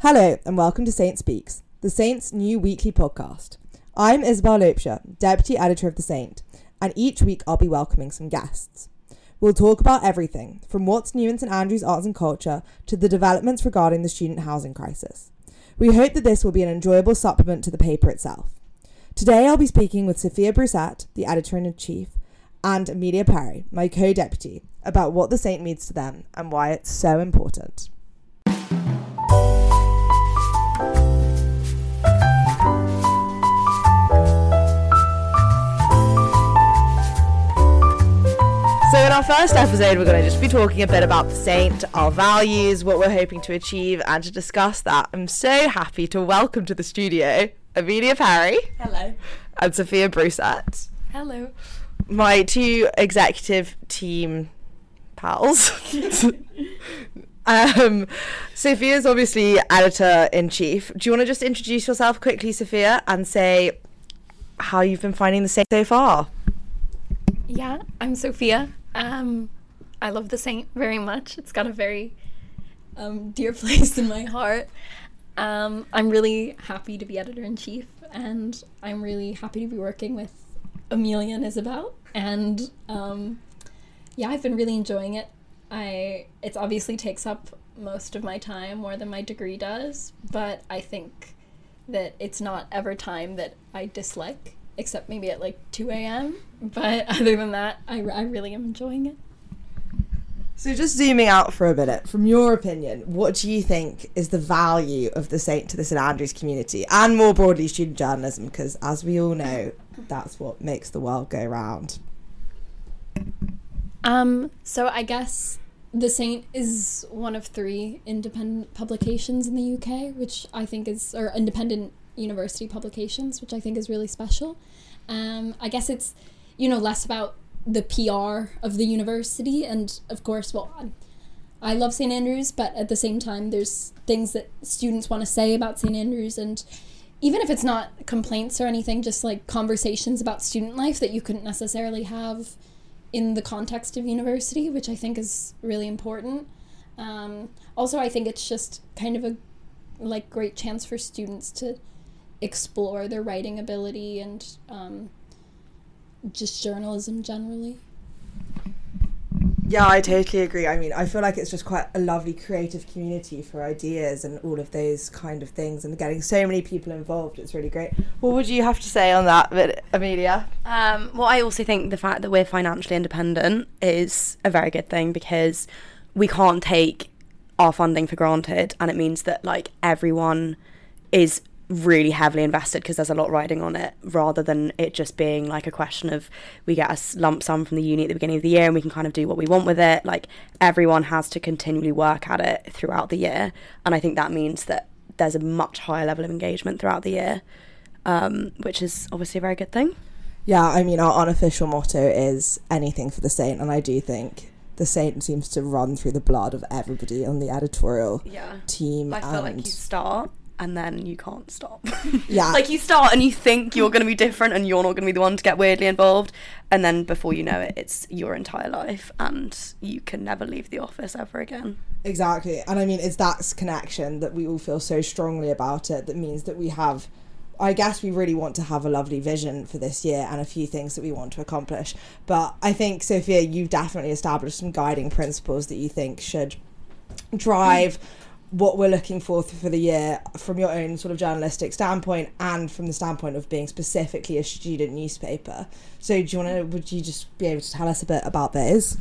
Hello, and welcome to Saint Speaks, the Saint's new weekly podcast. I'm Isabel Loubser, Deputy Editor of The Saint, and each week I'll be welcoming some guests. We'll talk about everything, from what's new in St Andrews Arts and Culture to the developments regarding the student housing crisis. We hope that this will be an enjoyable supplement to the paper itself. Today I'll be speaking with Sophia Brousset, the Editor in Chief, and Amelia Perry, my co deputy, about what the Saint means to them and why it's so important. So, in our first episode, we're going to just be talking a bit about the saint, our values, what we're hoping to achieve, and to discuss that, I'm so happy to welcome to the studio Amelia Perry. Hello. And Sophia Brousset. Hello. My two executive team pals. um, Sophia's obviously editor in chief. Do you want to just introduce yourself quickly, Sophia, and say how you've been finding the saint so far? Yeah, I'm Sophia. Um, I love the Saint very much. It's got a very um, dear place in my heart. Um, I'm really happy to be editor in chief, and I'm really happy to be working with Amelia and Isabel. And um, yeah, I've been really enjoying it. I it obviously takes up most of my time more than my degree does, but I think that it's not ever time that I dislike except maybe at like 2 a.m. But other than that, I, I really am enjoying it. So, just zooming out for a minute, from your opinion, what do you think is the value of the Saint to the St Andrews community and more broadly student journalism? Because, as we all know, that's what makes the world go round. Um, so, I guess the Saint is one of three independent publications in the UK, which I think is, or independent university publications, which I think is really special. Um, I guess it's, you know, less about the PR of the university, and of course, well, I love St Andrews, but at the same time, there's things that students want to say about St Andrews, and even if it's not complaints or anything, just like conversations about student life that you couldn't necessarily have in the context of university, which I think is really important. Um, also, I think it's just kind of a like great chance for students to explore their writing ability and um, just journalism generally. Yeah, I totally agree. I mean, I feel like it's just quite a lovely creative community for ideas and all of those kind of things, and getting so many people involved. It's really great. What would you have to say on that, Amelia? Um, well, I also think the fact that we're financially independent is a very good thing because we can't take our funding for granted, and it means that like everyone is really heavily invested because there's a lot riding on it rather than it just being like a question of we get a lump sum from the uni at the beginning of the year and we can kind of do what we want with it. Like everyone has to continually work at it throughout the year. And i think that means that there's a much higher level of engagement throughout the year um, which is obviously a very good thing. Yeah i mean our unofficial motto is anything for the saint and i do think the saint seems to run through the blood of everybody on the editorial yeah. team i feel like you start and then you can't stop. Yeah. like you start and you think you're going to be different and you're not going to be the one to get weirdly involved. And then before you know it, it's your entire life and you can never leave the office ever again. Exactly. And I mean, it's that connection that we all feel so strongly about it that means that we have. I guess we really want to have a lovely vision for this year and a few things that we want to accomplish. But I think, Sophia, you've definitely established some guiding principles that you think should drive what we're looking for for the year from your own sort of journalistic standpoint and from the standpoint of being specifically a student newspaper. So, do you want to? Would you just be able to tell us a bit about those?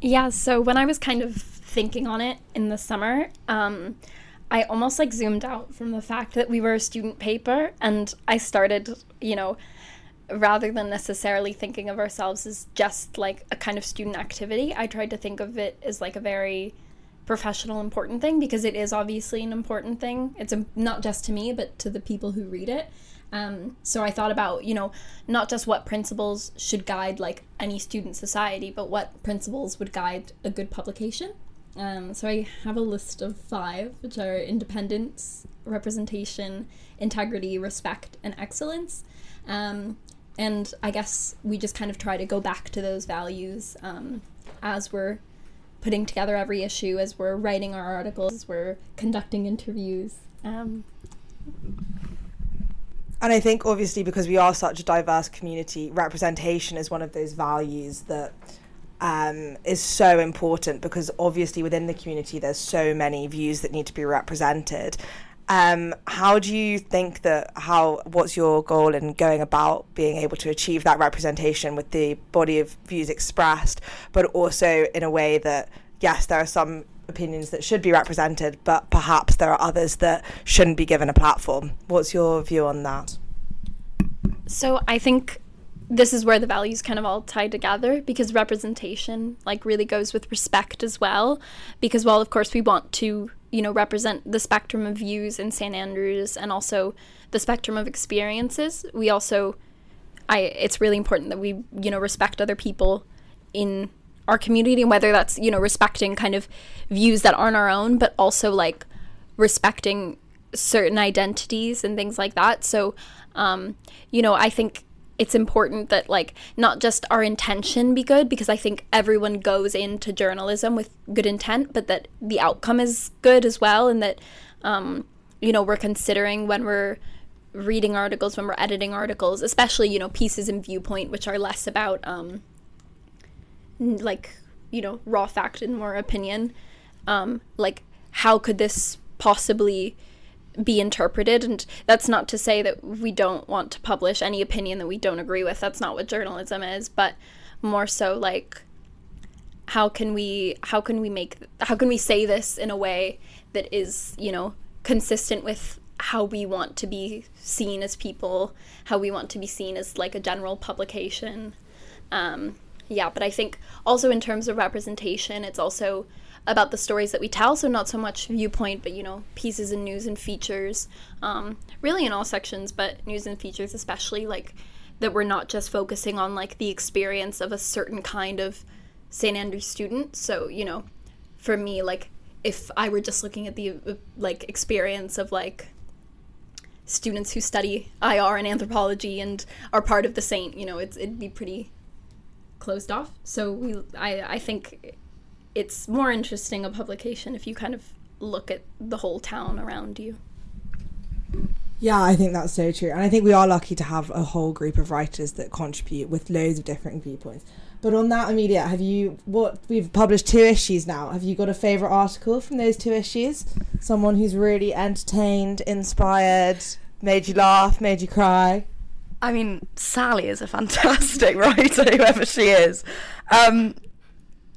Yeah. So when I was kind of thinking on it in the summer, um, I almost like zoomed out from the fact that we were a student paper, and I started, you know. Rather than necessarily thinking of ourselves as just like a kind of student activity, I tried to think of it as like a very professional important thing because it is obviously an important thing. It's a, not just to me, but to the people who read it. Um, so I thought about, you know, not just what principles should guide like any student society, but what principles would guide a good publication. Um, so I have a list of five, which are independence, representation, integrity, respect, and excellence. Um, and I guess we just kind of try to go back to those values um, as we're putting together every issue, as we're writing our articles, as we're conducting interviews. Um, And I think obviously because we are such a diverse community, representation is one of those values that um, is so important because obviously within the community there's so many views that need to be represented. Um, how do you think that how what's your goal in going about being able to achieve that representation with the body of views expressed, but also in a way that yes, there are some opinions that should be represented, but perhaps there are others that shouldn't be given a platform. What's your view on that? So I think this is where the values kind of all tie together because representation like really goes with respect as well because while of course we want to you know represent the spectrum of views in St Andrews and also the spectrum of experiences. We also I it's really important that we you know respect other people in our community and whether that's you know respecting kind of views that aren't our own but also like respecting certain identities and things like that. So um you know I think it's important that like not just our intention be good because I think everyone goes into journalism with good intent, but that the outcome is good as well, and that um, you know we're considering when we're reading articles, when we're editing articles, especially you know pieces in viewpoint, which are less about um, like you know raw fact and more opinion. Um, like how could this possibly be interpreted and that's not to say that we don't want to publish any opinion that we don't agree with. That's not what journalism is but more so like how can we how can we make how can we say this in a way that is you know consistent with how we want to be seen as people how we want to be seen as like a general publication? Um, yeah but i think also in terms of representation it's also about the stories that we tell. So not so much viewpoint, but you know, pieces and news and features, um, really in all sections, but news and features especially like that we're not just focusing on like the experience of a certain kind of St. Andrews student. So you know, for me, like if I were just looking at the uh, like experience of like students who study IR and anthropology and are part of the Saint, you know, it's it'd be pretty closed off. So we, I, I think it's more interesting a publication if you kind of look at the whole town around you. Yeah, I think that's so true. And I think we are lucky to have a whole group of writers that contribute with loads of different viewpoints. But on that, Amelia, have you what we've published two issues now? Have you got a favourite article from those two issues? Someone who's really entertained, inspired, made you laugh, made you cry? I mean, Sally is a fantastic writer, whoever she is. Um,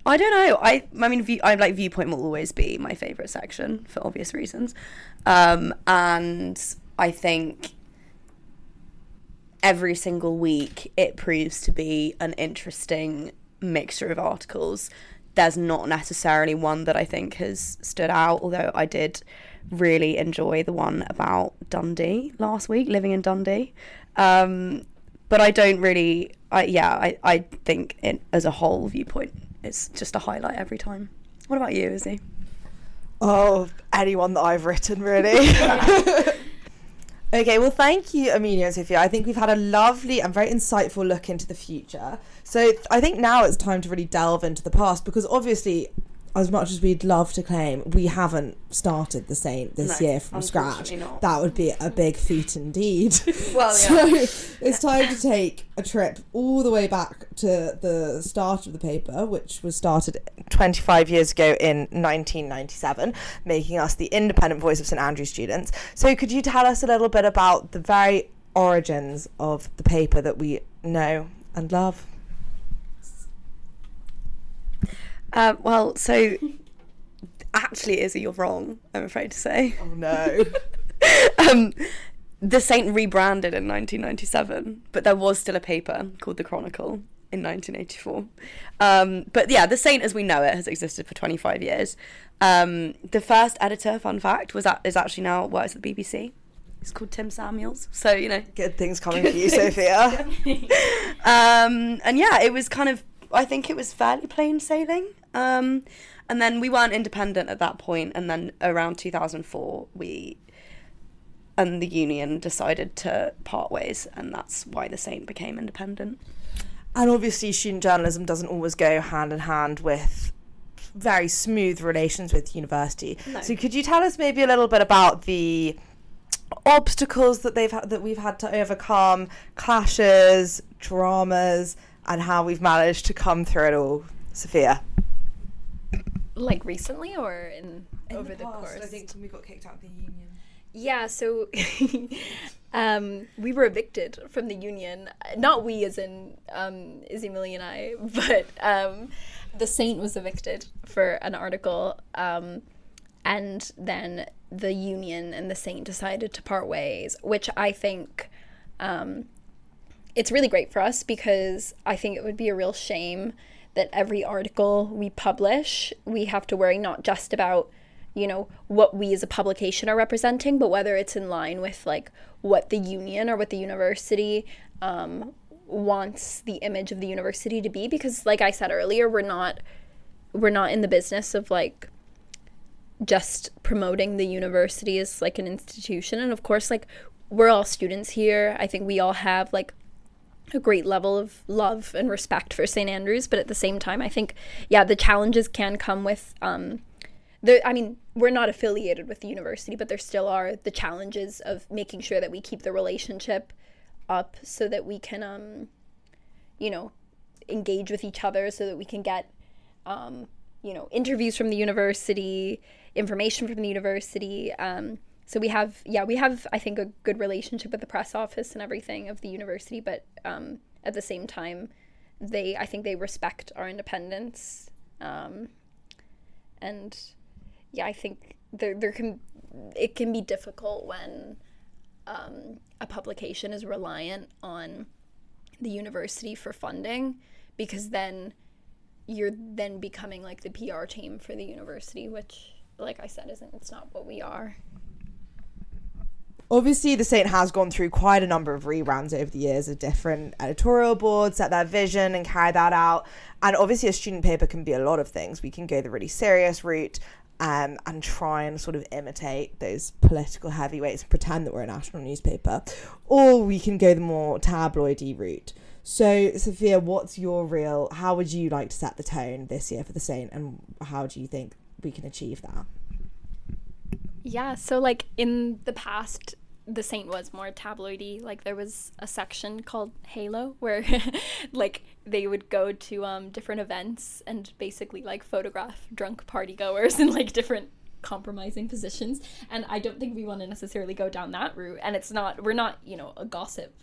I don't know. I I mean, view, I like viewpoint will always be my favorite section for obvious reasons, um, and I think every single week it proves to be an interesting mixture of articles. There's not necessarily one that I think has stood out, although I did really enjoy the one about Dundee last week, living in Dundee. Um, but I don't really, I yeah, I, I think it as a whole viewpoint it's just a highlight every time. What about you, Izzy? Oh, anyone that I've written, really. okay, well, thank you, Amelia and Sophia. I think we've had a lovely and very insightful look into the future. So I think now it's time to really delve into the past because obviously as much as we'd love to claim, we haven't started the Saint this No, year from scratch. not. That would be a big feat indeed. Well, so yeah. it's time to take a trip all the way back to the start of the paper, which was started 25 years ago in 1997, making us the independent voice of St Andrews students. So could you tell us a little bit about the very origins of the paper that we know and love? Uh, well, so actually, Izzy, you're wrong. I'm afraid to say. Oh no. um, the Saint rebranded in 1997, but there was still a paper called the Chronicle in 1984. Um, but yeah, the Saint as we know it has existed for 25 years. Um, the first editor, fun fact, was at, is actually now works at the BBC. It's called Tim Samuels. So you know, Good things coming for you, Sophia. um, and yeah, it was kind of, I think it was fairly plain sailing. Um, and then we weren't independent at that point, and then around 2004, we and the union decided to part ways, and that's why the Saint became independent. And obviously, student journalism doesn't always go hand in hand with very smooth relations with university. No. So could you tell us maybe a little bit about the obstacles that they've had, that we've had to overcome, clashes, dramas, and how we've managed to come through it all, Sophia? Like recently or in, over the, course? I think we got kicked out of the union. Yeah, so um, we were evicted from the union. Not we, as in um, Izzy Millie and I, but um, the Saint was evicted for an article. Um, and then the union and the Saint decided to part ways, which I think um, it's really great for us because I think it would be a real shame that every article we publish, we have to worry not just about you know what we as a publication are representing but whether it's in line with like what the union or what the university um, wants the image of the university to be. Because like i said earlier we're not we're not in the business of like just promoting the university as like an institution. And of course like we're all students here. I think we all have like a great level of love and respect for st andrews but at the same time i think yeah the challenges can come with um, there i mean we're not affiliated with the university but there still are the challenges of making sure that we keep the relationship up so that we can um you know engage with each other so that we can get um you know interviews from the university information from the university um so we have yeah we have i think a good relationship with the press office and everything of the university but um at the same time they i think they respect our independence um and yeah, I think there there can it can be difficult when um, a publication is reliant on the university for funding because then you're then becoming like the PR team for the university, which, like I said, isn't it's not what we are. Obviously, the Saint has gone through quite a number of rebrands over the years of different editorial boards, set their vision and carry that out. And obviously, a student paper can be a lot of things. We can go the really serious route um, and try and sort of imitate those political heavyweights and pretend that we're a national newspaper, or we can go the more tabloidy route. So, Sophia, what's your real? How would you like to set the tone this year for the Saint, and how do you think we can achieve that? Yeah, so like in the past, the Saint was more tabloidy. Like there was a section called Halo where like they would go to um different events and basically like photograph drunk party goers in like different compromising positions. And I don't think we want to necessarily go down that route. And it's not we're not, you know, a gossip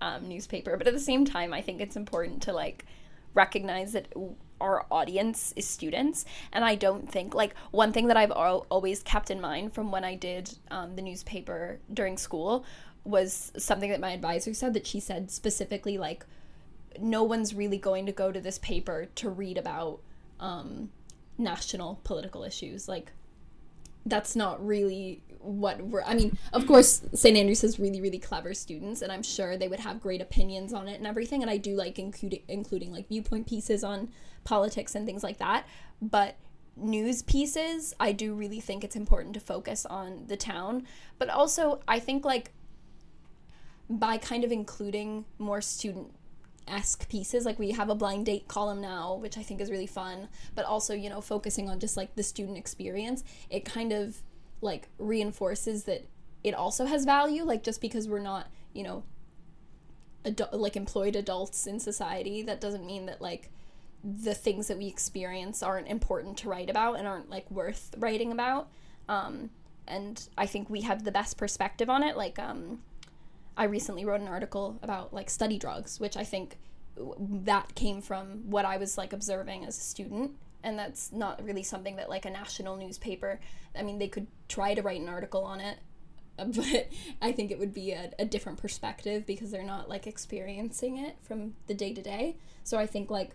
um, newspaper, but at the same time I think it's important to like recognize that our audience is students and i don't think like one thing that i've al- always kept in mind from when i did um, the newspaper during school was something that my advisor said that she said specifically like no one's really going to go to this paper to read about um, national political issues. Like that's not really what we're i mean of course st andrews has really really clever students and i'm sure they would have great opinions on it and everything and i do like including including like viewpoint pieces on politics and things like that but news pieces i do really think it's important to focus on the town but also i think like by kind of including more student esque pieces. Like we have a blind date column now, which I think is really fun, but also, you know, focusing on just like the student experience, it kind of like reinforces that it also has value. Like just because we're not, you know, adu- like employed adults in society, that doesn't mean that like the things that we experience aren't important to write about and aren't like worth writing about. Um, and I think we have the best perspective on it. Like, um, I recently wrote an article about like study drugs, which I think that came from what I was like observing as a student. And that's not really something that like a national newspaper, I mean, they could try to write an article on it, but I think it would be a, a different perspective because they're not like experiencing it from the day to day. So I think like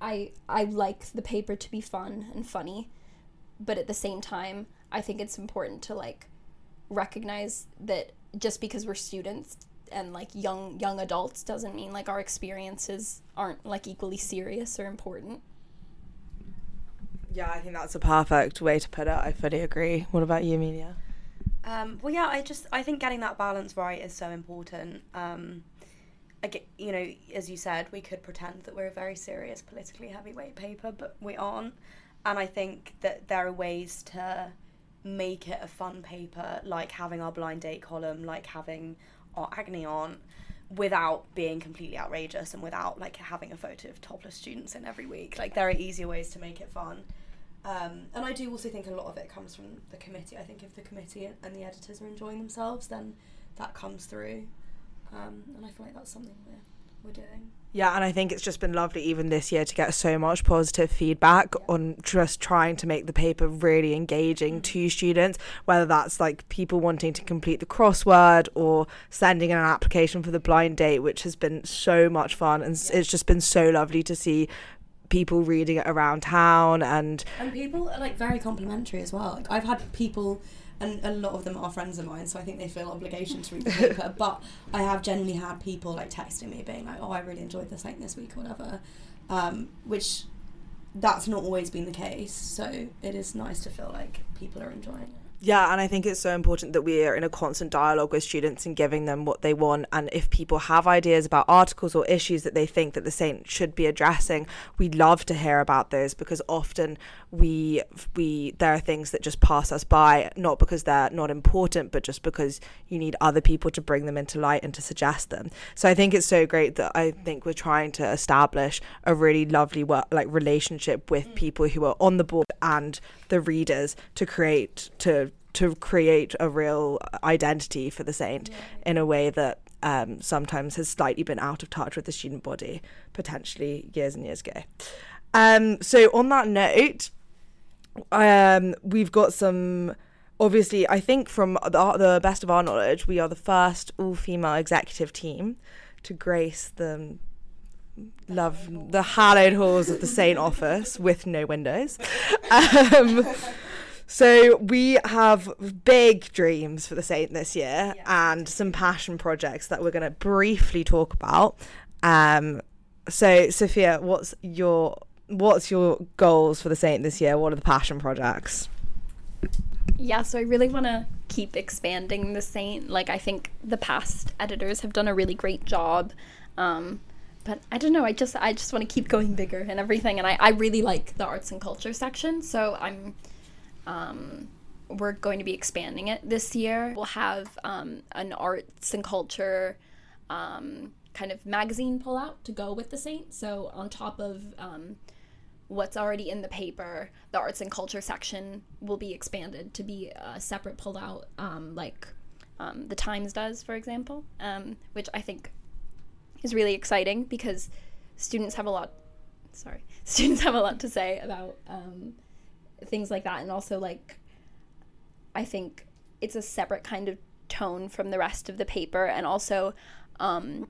I I like the paper to be fun and funny, but at the same time, I think it's important to like recognize that just because we're students and like young young adults doesn't mean like our experiences aren't like equally serious or important. Yeah, I think that's a perfect way to put it. I fully agree. What about you, Amelia? Um, well, yeah, I just I think getting that balance right is so important. Um, again, you know, as you said, we could pretend that we're a very serious, politically heavyweight paper, but we aren't. And I think that there are ways to make it a fun paper, like having our blind date column, like having our agony aunt, without being completely outrageous and without like having a photo of topless students in every week. Like there are easier ways to make it fun. Um, and I do also think a lot of it comes from the committee. I think if the committee and the editors are enjoying themselves, then that comes through. Um, and I feel like that's something we're, we're doing. Yeah, and I think it's just been lovely even this year to get so much positive feedback Yeah. on just trying to make the paper really engaging to students, whether that's like people wanting to complete the crossword or sending in an application for the blind date, which has been so much fun. And Yeah. it's just been so lovely to see people reading it around town and And people are like very complimentary as well. Like I've had people, and a lot of them are friends of mine, so I think they feel obligation to read the paper. but I have generally had people like texting me being like, "Oh, I really enjoyed the Saint this week," or whatever. Um, which that's not always been the case. So it is nice to feel like people are enjoying it. Yeah, and I think it's so important that we are in a constant dialogue with students and giving them what they want. And if people have ideas about articles or issues that they think that the Saint should be addressing, we'd love to hear about those because often we we there are things that just pass us by, not because they're not important, but just because you need other people to bring them into light and to suggest them. So I think it's so great that I think we're trying to establish a really lovely work, like relationship with mm. people who are on the board and the readers to create to to create a real identity for the saint in a way that um, sometimes has slightly been out of touch with the student body potentially years and years ago. Um, so on that note, um, we've got some. Obviously, I think from the, the best of our knowledge, we are the first all-female executive team to grace the love the hallowed halls of the Saint office with no windows. So we have big dreams for the Saint this year and some passion projects that we're going to briefly talk about. Um, so Sophia, what's your what's your goals for the Saint this year? What are the passion projects? Yeah, so I really want to keep expanding the Saint. Like, I think the past editors have done a really great job. Um, but I don't know. I just I just want to keep going bigger and everything. And I, I really like the arts and culture section. So I'm um, we're going to be expanding it this year. We'll have um, an arts and culture um, kind of magazine pull out to go with the Saint. So on top of um, what's already in the paper, the arts and culture section will be expanded to be a separate pulled out, um, like um, the Times does, for example, um, which I think is really exciting because students have a lot. Sorry, students have a lot to say about things like that, and also like I think it's a separate kind of tone from the rest of the paper, and also. Um,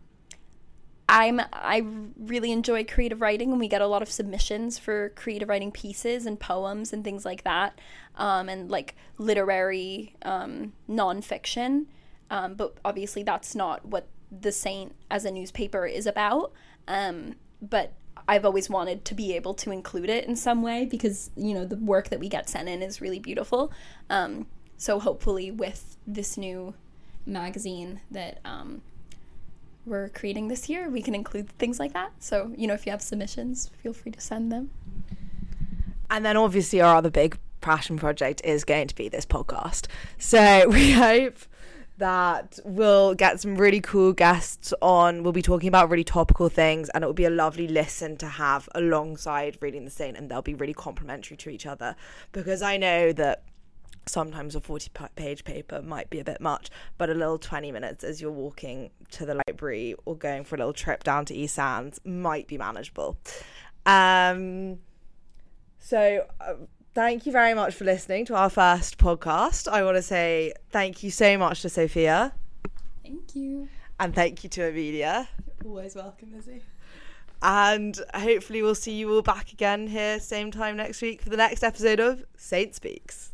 I'm I really enjoy creative writing, and we get a lot of submissions for creative writing pieces and poems and things like that, um, and like literary um, nonfiction. Um, but obviously, that's not what the Saint as a newspaper is about. Um, but I've always wanted to be able to include it in some way because you know the work that we get sent in is really beautiful. Um, so hopefully, with this new magazine that um, we're creating this year, we can include things like that. So, you know, if you have submissions, feel free to send them. And then obviously our other big passion project is going to be this podcast. So we hope that we'll get some really cool guests on. We'll be talking about really topical things and it will be a lovely listen to have alongside reading the Saint and they'll be really complementary to each other because I know that sometimes a 40 page paper might be a bit much, but a little 20 minutes as you're walking to the library or going for a little trip down to East Sands might be manageable. Um, so, uh, thank you very much for listening to our first podcast. I want to say thank you so much to Sophia Thank you. and thank you to Amelia. Always welcome, Izzy. And hopefully, we'll see you all back again here, same time next week, for the next episode of Saint Speaks.